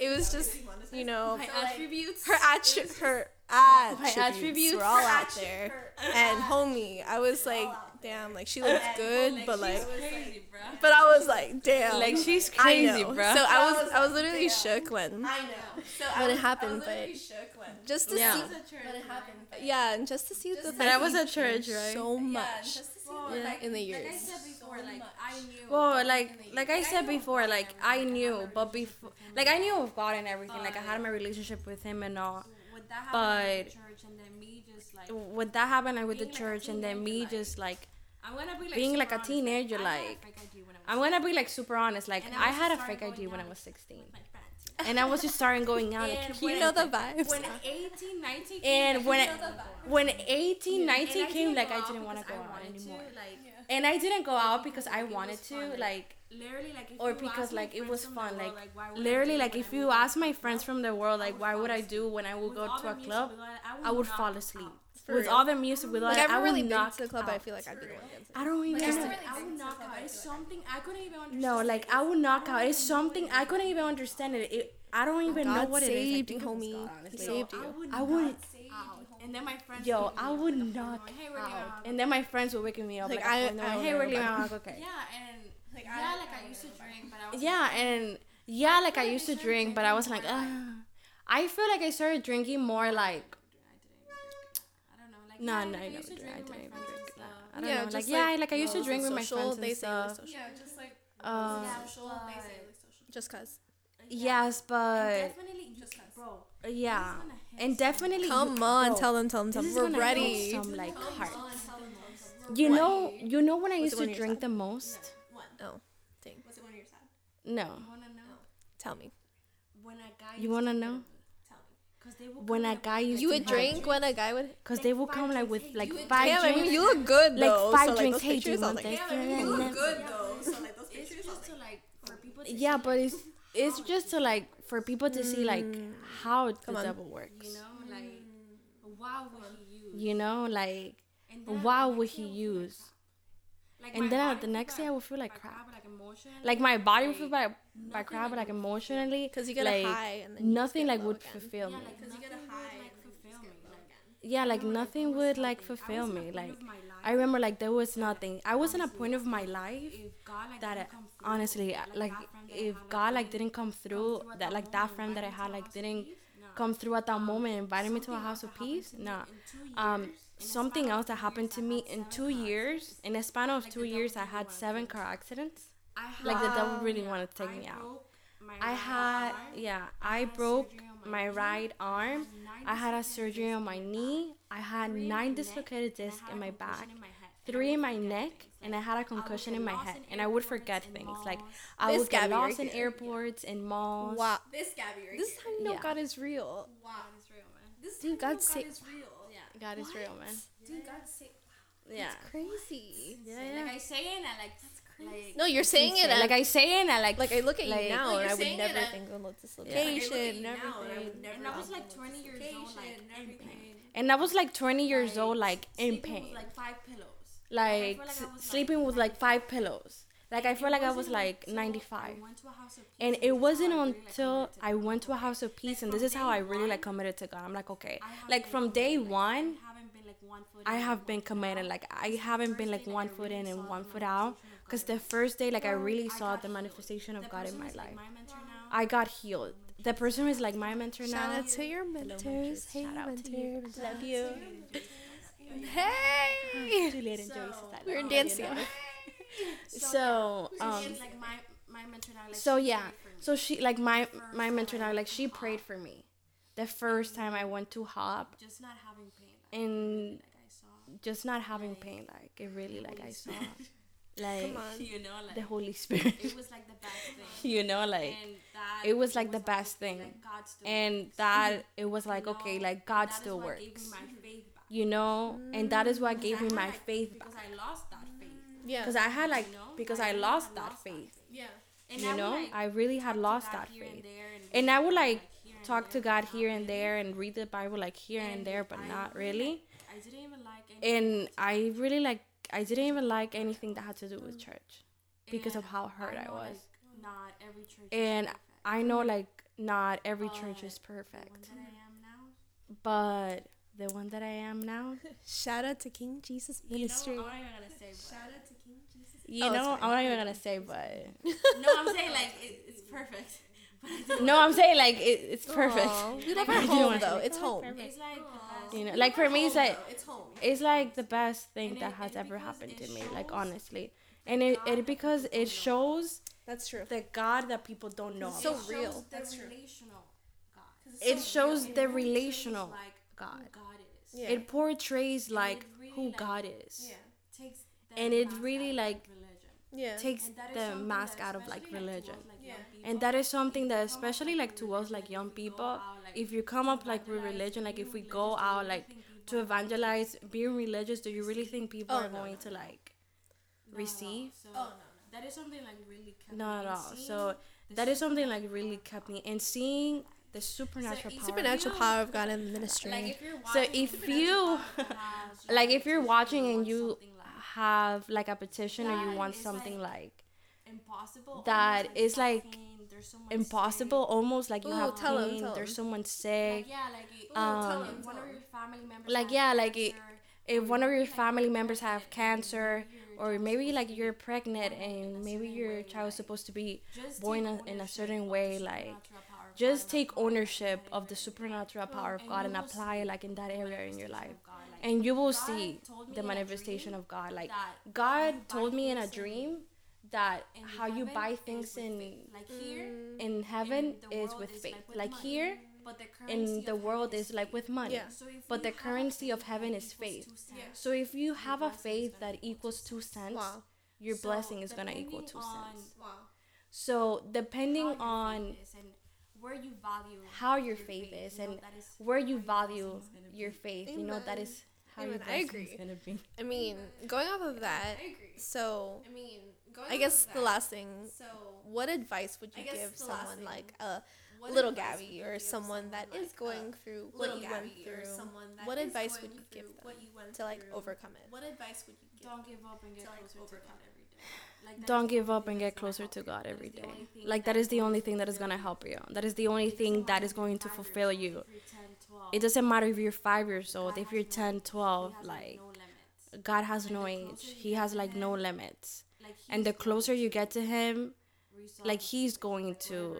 it was just you know My attributes. her attri- her attributes, attributes. were all out there. *laughs* And homie, I was like, damn, like she looks good, but like, crazy, but I was like, damn, like she's crazy, bro. So I was, I was literally shook when I know. So when I it happened, was but literally shook when just to Yeah. see, when it happened. yeah, and just to see the Just fact that was you at church, right? So Yeah, much. just to see Well, the, Yeah. like, in the Like I years. said before, like I knew. Well, like like I said before, like I knew, but before, like I knew of God and everything. Like I had my relationship with Him and all. Would that happen But- at church and then me just like Would that happen like with the Being like a church and then me just like I'm gonna be like being like a teenager, I had like, fake ID when I was I'm gonna be like super honest. Like I I had a just fake starting ID when I was 16, my friends. And I was just starting going out. Like, And You when- know the vibes. When 18, 19 came, and like, when you know when 18, And 19 I came, like I didn't want to because go out wanted to, anymore. Like And I didn't go out because I wanted to. fun. Like literally, like if or you because like it was fun. world, Like why literally, like if you ask my friends from the world, like would why would I do when I would go to a club? with all that, I would I would fall asleep. Out. For With real. all the music, with all Like I've I really been knock to the club, but I feel like I'd be the one dancing. I don't even Like, I, know. would, I would knock out. It's something I couldn't even understand. No, like I would knock out. It's something I couldn't even understand it. it I don't oh even know God what it is. Like, saved you, think of this homie. God, He honestly. saved I you. would I would- knock out. And then my friends. Yo, I would on the phone knock going, hey, we're leaving out. out. And then my friends were waking me up. Like, Like, I- I, don't hey, know we're leaving. I'm *laughs* okay. Yeah, and Like, yeah, I- like I I, used to drink, but I was Yeah, and yeah, like I used to like I started drink, but I was like, drinking Ugh. more, like- *sighs* I feel like I started drinking more like like, no, yeah, no, I, I never drink. I don't even drink Nah, I don't yeah, know. Like, like, yeah, like I used to drink with my friends and stuff. Yeah, just like um, social, they say like social. Just cause. Yes, but definitely, just bro. Yeah, and definitely. Come on, tell them, tell them, tell them. We're ready. Some like heart. You know, you know when I used to drink the most. Oh, thing. Was it when you're sad? No. You wanna know? Tell me. When a guy. You wanna know? when a guy used you would drink drinks. when a guy would because they will come like with like five drinks. You look good though. Like five so, like, drinks. Hey, do you want this? You look good though. *laughs* It's just to like for people. Yeah, but it's it's just to like for people to see like how the devil works. You know, like why would he use? You know, like why would he use? Like and then the next day I will feel like crap. Like, like my body like, will feel like, by crap, but like emotionally. Because you get like, a high and then nothing like would fulfill me. Yeah, like nothing would like fulfill me. Like I remember, like there was nothing. I wasn't a point of my life that honestly, like if God like didn't come through, that like that friend that I had like didn't come through at that moment, and inviting me to a house of peace. Nah, um, something else that happened to me in two years. In a span of two years, I had seven car accidents. Like the devil really wanted to take me out. I had yeah, I broke my right arm. I had a surgery on my knee. I had nine dislocated discs in my back three in my neck and I had a concussion in my head and I would forget things like I would get lost in airports and malls. Wow. This Gabby right This time no know God is real. Wow, it's real, man. This Dude, god's God is real. God is real, man. Dude, God saved. Yeah. That's crazy. Yeah, yeah. Like I say it, and I like that's crazy. Like, no, you're saying it. Like I say it, and I like like I look at like, now, no, and I would never think about this location. Yeah. I never and, I would never I was like 20 years old, like in pain. And I was like 20 years old, like in pain. Like five pillows. Like, sleeping with like five pillows like I felt like I was like 95. And it wasn't until I went to a house of peace and this is how I really like committed to God. I'm like, okay. Like from day one, I have been committed. Like I haven't been like one foot in and one foot out. Cause the first day, like I really saw the manifestation of God in my life. I got healed. The person is like my mentor now. Shout out to your mentors. Hey, mentor. Love you. Hey. We're dancing. *laughs* So, so, um, like, my, my mentor now, so yeah, so she like my my mentor now, like she prayed for me. The first time I went to hop, just not having pain, like, and like I saw, just not having like, pain, like it really like I saw, *laughs* like you know, like the Holy Spirit. It was like the best *laughs* thing, you know, like it was like was the best thing, and that it was like okay, like God still works. you know, mm. and that is what mm. gave me my faith back. Yeah. Because I had like you know? because I, I lost, that, lost faith. that faith. Yeah. And you I know, would, like, I really had lost that faith. And, and, I would like, like talk to God here and there and read the Bible like here and, and there, but I not really. I didn't even like. And I really like. I didn't even like anything that had to do with mm. church, because of how hurt I, was. not every church. And I know like not every church is perfect. but the one that I am now. *laughs* Shout out to King Jesus Ministry. You know, I'm not even gonna say. But. Shout out to King Jesus. You oh, know, I'm not even gonna say, but. *laughs* no, I'm saying like it, it's perfect. *laughs* no, I'm saying like it, it's perfect. Aww. You never like, home though. It's home. It's like you know, like for me, it's like it's home. It's like the best thing and that it, has ever happened to me. Like honestly, and it, it because it shows that's true the God that people don't know. So real. That's true. It shows the relational God. Yeah. It portrays and like it really who like, God is. Yeah. and it really like yeah. takes the mask out of like religion. Like, yeah. And that is something that especially like towards like young people, if you come up like with religion, like if we go out like to evangelize, being religious, do you really think people oh, are no, going no. to like no, receive? So oh no, that is something like really kept no, no. So that is something like really kept me and seeing the supernatural so power. supernatural power of God in the ministry. Like if you're watching, so if you, *laughs* like if you're watching and you have like a petition or you want something like, impossible, that is like impossible, almost like you Ooh, have tell pain. Him, tell there's someone sick. Like, yeah, like, um, him, one of your family members. Like yeah, like if one of your family members have cancer, or maybe like you're pregnant and maybe your child is supposed to be born in a certain way, like just take ownership of the supernatural power of God and apply it like in that area in your life. And you will see the manifestation of God. Like God told me in a dream that how you buy things in like here in heaven is with faith. Like here mm. in the world is like with money. Yeah. So but the currency of heaven is faith. Yeah. So if you have a faith that equals two cents, wow. your so blessing is gonna equal two cents. Wow. So depending on where you value how your, faith, faith, is know, and is where you value your faith. Amen. You know that is how Amen. your faith is gonna be. I mean, Amen. going off of that, I so I mean, I guess the last thing. So, what advice would you give someone thing, like a little Gabby or someone that is going through what you went through? What advice would you give them to like overcome it? What advice would you give? Don't give up and get to, like, overcome every day don't give up and get closer to God every day. Like that is the only thing that is going to help you. That is the only thing that is going to fulfill you. It doesn't matter if you're 5 years old, if you're 10, 12, like God has no age. He has like no limits. And the closer you get to him, like he's going to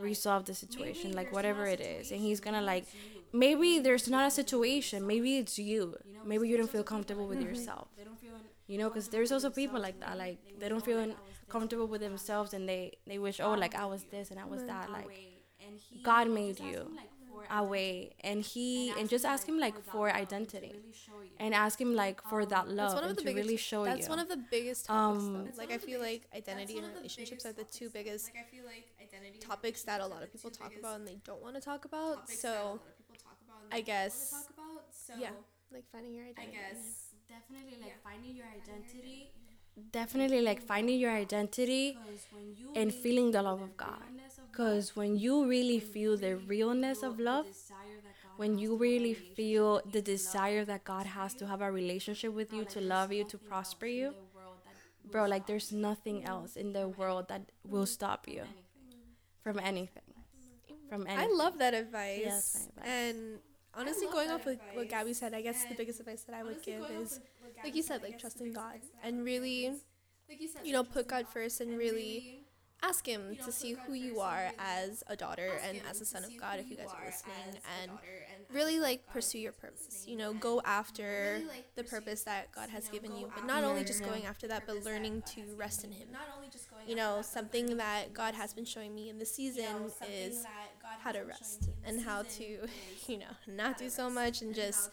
resolve the situation like whatever it is. And he's gonna like maybe there's not a situation. Maybe it's you. Maybe you don't feel comfortable with yourself you know because there's also people like that like they don't feel comfortable with themselves and they they wish oh like i was this and i was that like god made you away. And he and, just ask him like for identity and ask him like for that love that's one of the biggest, really show that's you. one of the biggest topics um, like i feel like identity and relationships are the two biggest like, I feel like identity topics that a lot of people talk about and they don't want to talk about. So i guess yeah like finding your identity. i guess definitely like yeah. finding your identity definitely like finding your identity and feeling the love of God. Because when you really feel the realness of love, when you really feel the desire that God has to have a relationship with you, to love you, to prosper you, bro, like there's nothing else in the world that will stop you from anything. From anything. I love that advice. Yes, advice. And honestly, going off with what Gabby said, I guess the biggest advice that I would give is, like you said, like trusting God and really, like you said, you know, put God first and really ask him to see who you are as a daughter and as a son of God if you guys are listening and really like pursue your purpose you know go after the purpose that God has given you but not only just going after that but learning to rest in him. You know something that God has been showing me in the season is how to rest and how to, you know, not do so much and just,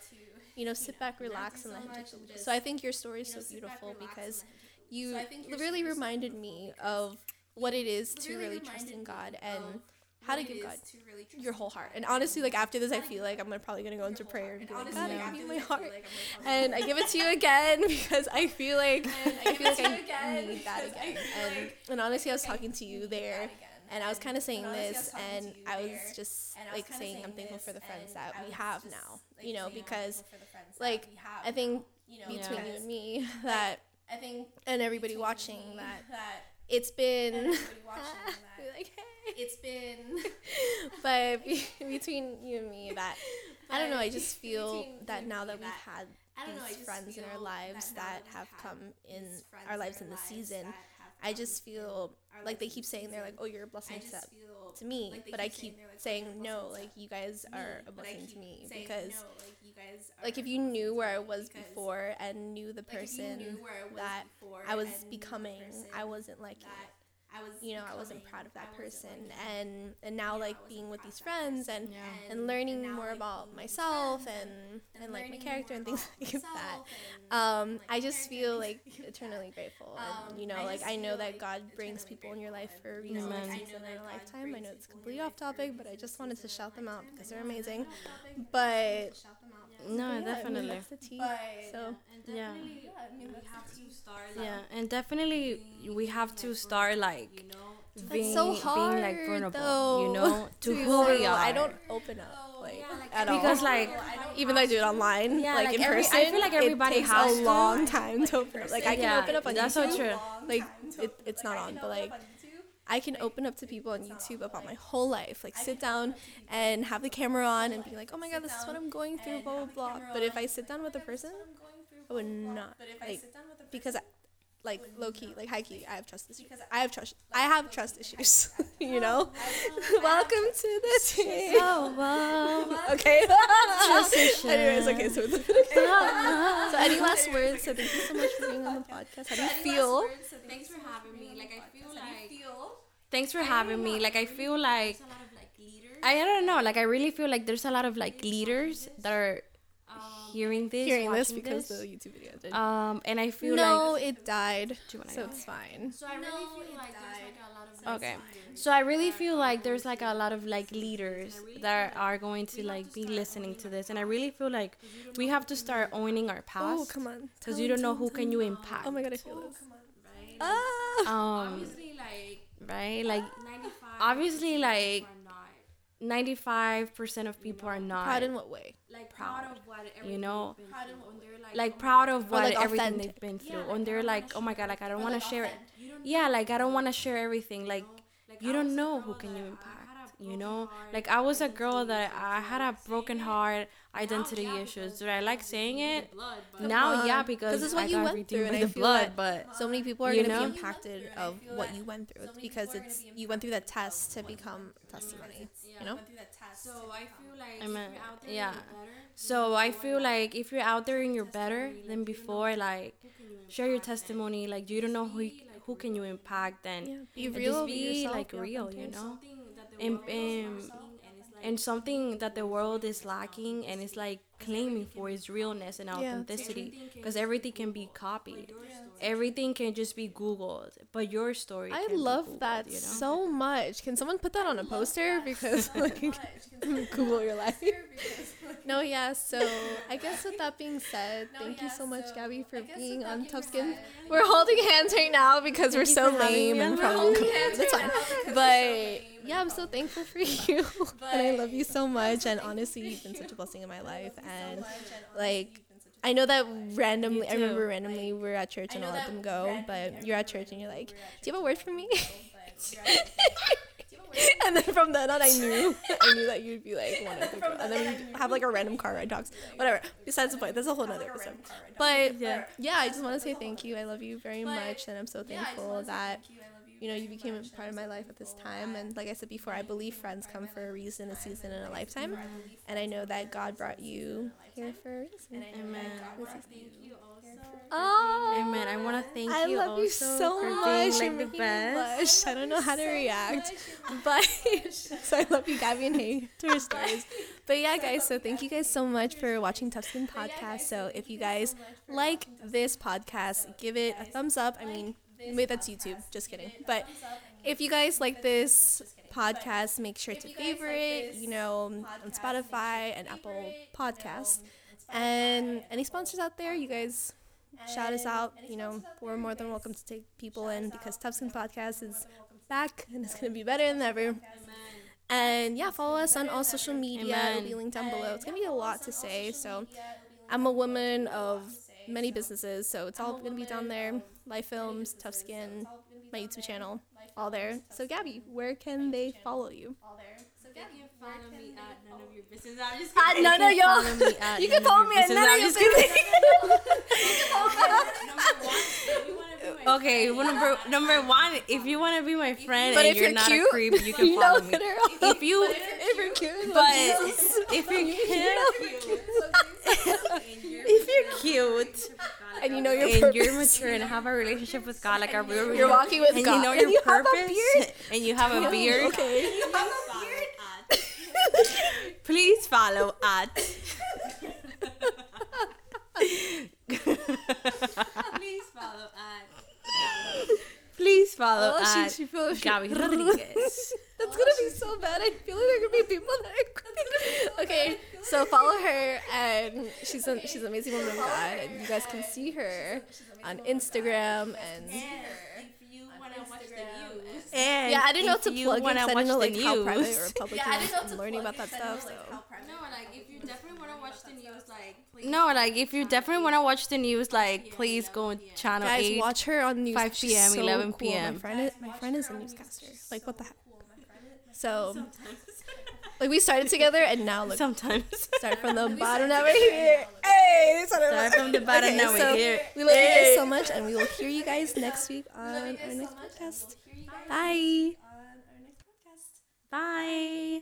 you know, sit back, relax, and let him take the lead. So I think your story is so beautiful because you really reminded me of what it is to really trust in God and how to give God your whole heart. And honestly, like after this, I feel like I'm probably gonna go into prayer and be like, God, I give you my heart, and I give it to you again *laughs* because I feel like I feel like I need that again. And, and honestly, I was talking to you there and, and I was kind of saying this, and I was, just like saying, I'm thankful for the friends that we have now, you know, because like I think you know, between you and me *laughs* that I think and everybody watching that, that it's been *laughs* *laughs* like, hey. it's been but between you and me that I don't know, I just feel that now that we've had these friends in our lives that have come in our lives in the season I just feel like, they keep saying they're like, oh, you're a blessing to, to me, like but I keep saying, like, no, like you guys are a blessing to me because, like, if you knew where I was before and knew the person that I was becoming, I wasn't like was you know i wasn't proud of that person. and and now yeah, like being with these friends and yeah. and, and learning and more like about myself and and, and like my um, character and things like that. um i just feel like eternally grateful. And um, you know like i know that god brings people in your life for a reason. In a lifetime i know it's completely off topic but i just wanted to shout them out because they're amazing. but no, yeah, definitely. I mean, that's the tea. But, so yeah, yeah. We have to start. Yeah, and definitely we have to start like. You know, being, so hard, being like vulnerable, though. you know, *laughs* to, to who we are. I don't open up like, yeah, like at all because like I even though I do it online, yeah, like, like in every, person, I feel like everybody has a long time to open up. *laughs* Like I can yeah, open up on that's YouTube, so true. Like it, it's not on, but like I can open up to people on YouTube about my whole life. Like sit down and have the camera on and be like, oh my god, this is what I'm going through, blah blah blah. But if I sit down with a person, I would not like because I, like low key, like high key. I have trust issues. I have trust. *laughs* *laughs* I have trust issues. you know. Welcome to the team. Oh, wow. *laughs* Okay. Trust issues. Anyways, okay. So, ah, ah. so any last words? So thank you so much for being on the podcast. How do you feel? Thanks for having me. Like I feel like Thanks for having me. Like, I feel like, there's a lot of like leaders. I don't know, like, I really feel like there's a lot of, like, leaders that are hearing this, Hearing this because this. the YouTube video did. Um, and I feel like no, like it died. Do you wanna So it's fine. So I really feel like there's like a lot of okay. So I really feel like there's like a lot of like leaders that are going to like be listening to this, and I really feel like we have to start owning our past. Oh, past come on. because you don't know who can you impact. Oh my god, I feel this. right? Ah. Um, Obviously, like right? Like 95. obviously, like ninety-five percent of people are not Proud in what way? Like proud, proud, of what everything you know? they've been through. They're like, like oh proud of what like, everything authentic. they've been Yeah, through, like, and they're like, oh my god, like I don't want to share it. Yeah, like I don't want to share everything. Like Like, you don't know who can you impact. You know, like I was a girl that I I had a broken heart, identity yeah, issues. because Do I like saying it? blood, Now, on. yeah, 'Cause because it's what I you went through, and I the blood. like But So many people are You going to be impacted of what you went through because it's you went through that test to become testimony. You know? So I feel like I if mean, you're out there yeah. and you're better, so I feel like if you're out there and you're better than before, like share your testimony. Like you don't know who you- who can you impact, then Yeah. Be and real. just be be yourself, like real, you know. something that the And, and and and something that the world is lacking and it's like claiming for is realness and authenticity because everything can be copied everything can just be googled but your story I love Googled, that you know? so much. Can someone put that on a *laughs* poster? Because like, Google your life. *laughs* no, yeah. So I guess with that being said, thank you so much, Gabby, for being on Tough Skin. We're holding hands right now because we're *laughs* so lame and probably that's fine. But yeah, I'm so thankful for *laughs* you, and I love you so much. And honestly, you've been such a blessing in my life, and like. I know that randomly, I remember randomly we were at church and I let them go, but you're at church and you're like, Do you have a word for me? *laughs* and then from then on, I knew, *laughs* I knew that you'd be like one of the girls. And then we have like a random car ride talks, whatever. Besides the point, that's a whole nother episode. But yeah, yeah, I just want to say thank you. I love you very much, and I'm so thankful that you know you became a part of my life at this time. And like I said before, I believe friends come for a reason, a season, and a lifetime. And I know that God brought you here for a reason. amen Oh, amen i want to thank I you love also you so for much. being like the best. I don't know how to react, *laughs* but *laughs* so I love you, Gabby and Hey, to her stories. But yeah, guys. So thank you guys so much for watching Tough Skin Podcast. So if you guys like this podcast, give it a thumbs up. I mean, wait, that's YouTube. Just kidding. But if you guys like this podcast, make sure to favorite. You know, on Spotify and Apple Podcasts. And any sponsors out there, you guys shout us out. You know, we're more than welcome to take people in because Tough Skin Podcast is back and it's gonna be better than ever. And yeah, follow us on all social media. It'll be linked down below. It's gonna be a lot to say. So I'm a woman of many businesses, so it's all gonna be down there. Life Films, Tough Skin, my YouTube channel, all there. So Gabby, where can they follow you? All there. you can follow me at none of your business. I'm just *laughs* kidding. no, no, yo. follow me at *laughs* You none can of follow your me at business. none I'm of your just kidding. *laughs* Number one, if you wanna be my Okay, number number one, if you want to be my friend But and if you're, you're not cute, a creep, you can follow know me. If you, If you're cute, but if you're cute, if you're cute and you know your and purpose. you're mature and have a relationship with God, like a real, You're walking with and God. you know And your you have a purpose, beard? *laughs* and you have a oh, beard. Okay. *laughs* Please follow at. Please follow at Please follow Oh, at she feels- Gabby Rodriguez. That's gonna be so bad. I feel like there are gonna be people that are okay. So follow her, and she's a she's an amazing woman of God, and you guys can see her on Instagram and if you wanna watch the news. And yeah. I didn't know if to you plug it wanna 'cause I didn't know watch like the how private news- or public Yeah, I didn't know I'm to learning about that it 'cause I didn't stuff. like, So how No, like if you definitely wanna watch the news, like please. No, like if you definitely want to watch the news, like please go on channel guys, eight. watch her on news. 5 She's p.m., so 11 cool. My friend, is, my friend is a newscaster. Like what the heck? So sometimes. like we started together and now look sometimes start from the *laughs* bottom now we're here. Hey, start from the *laughs* bottom now we're here. We love hey. you guys so much and we will hear you guys next week on our next podcast. Bye. Bye.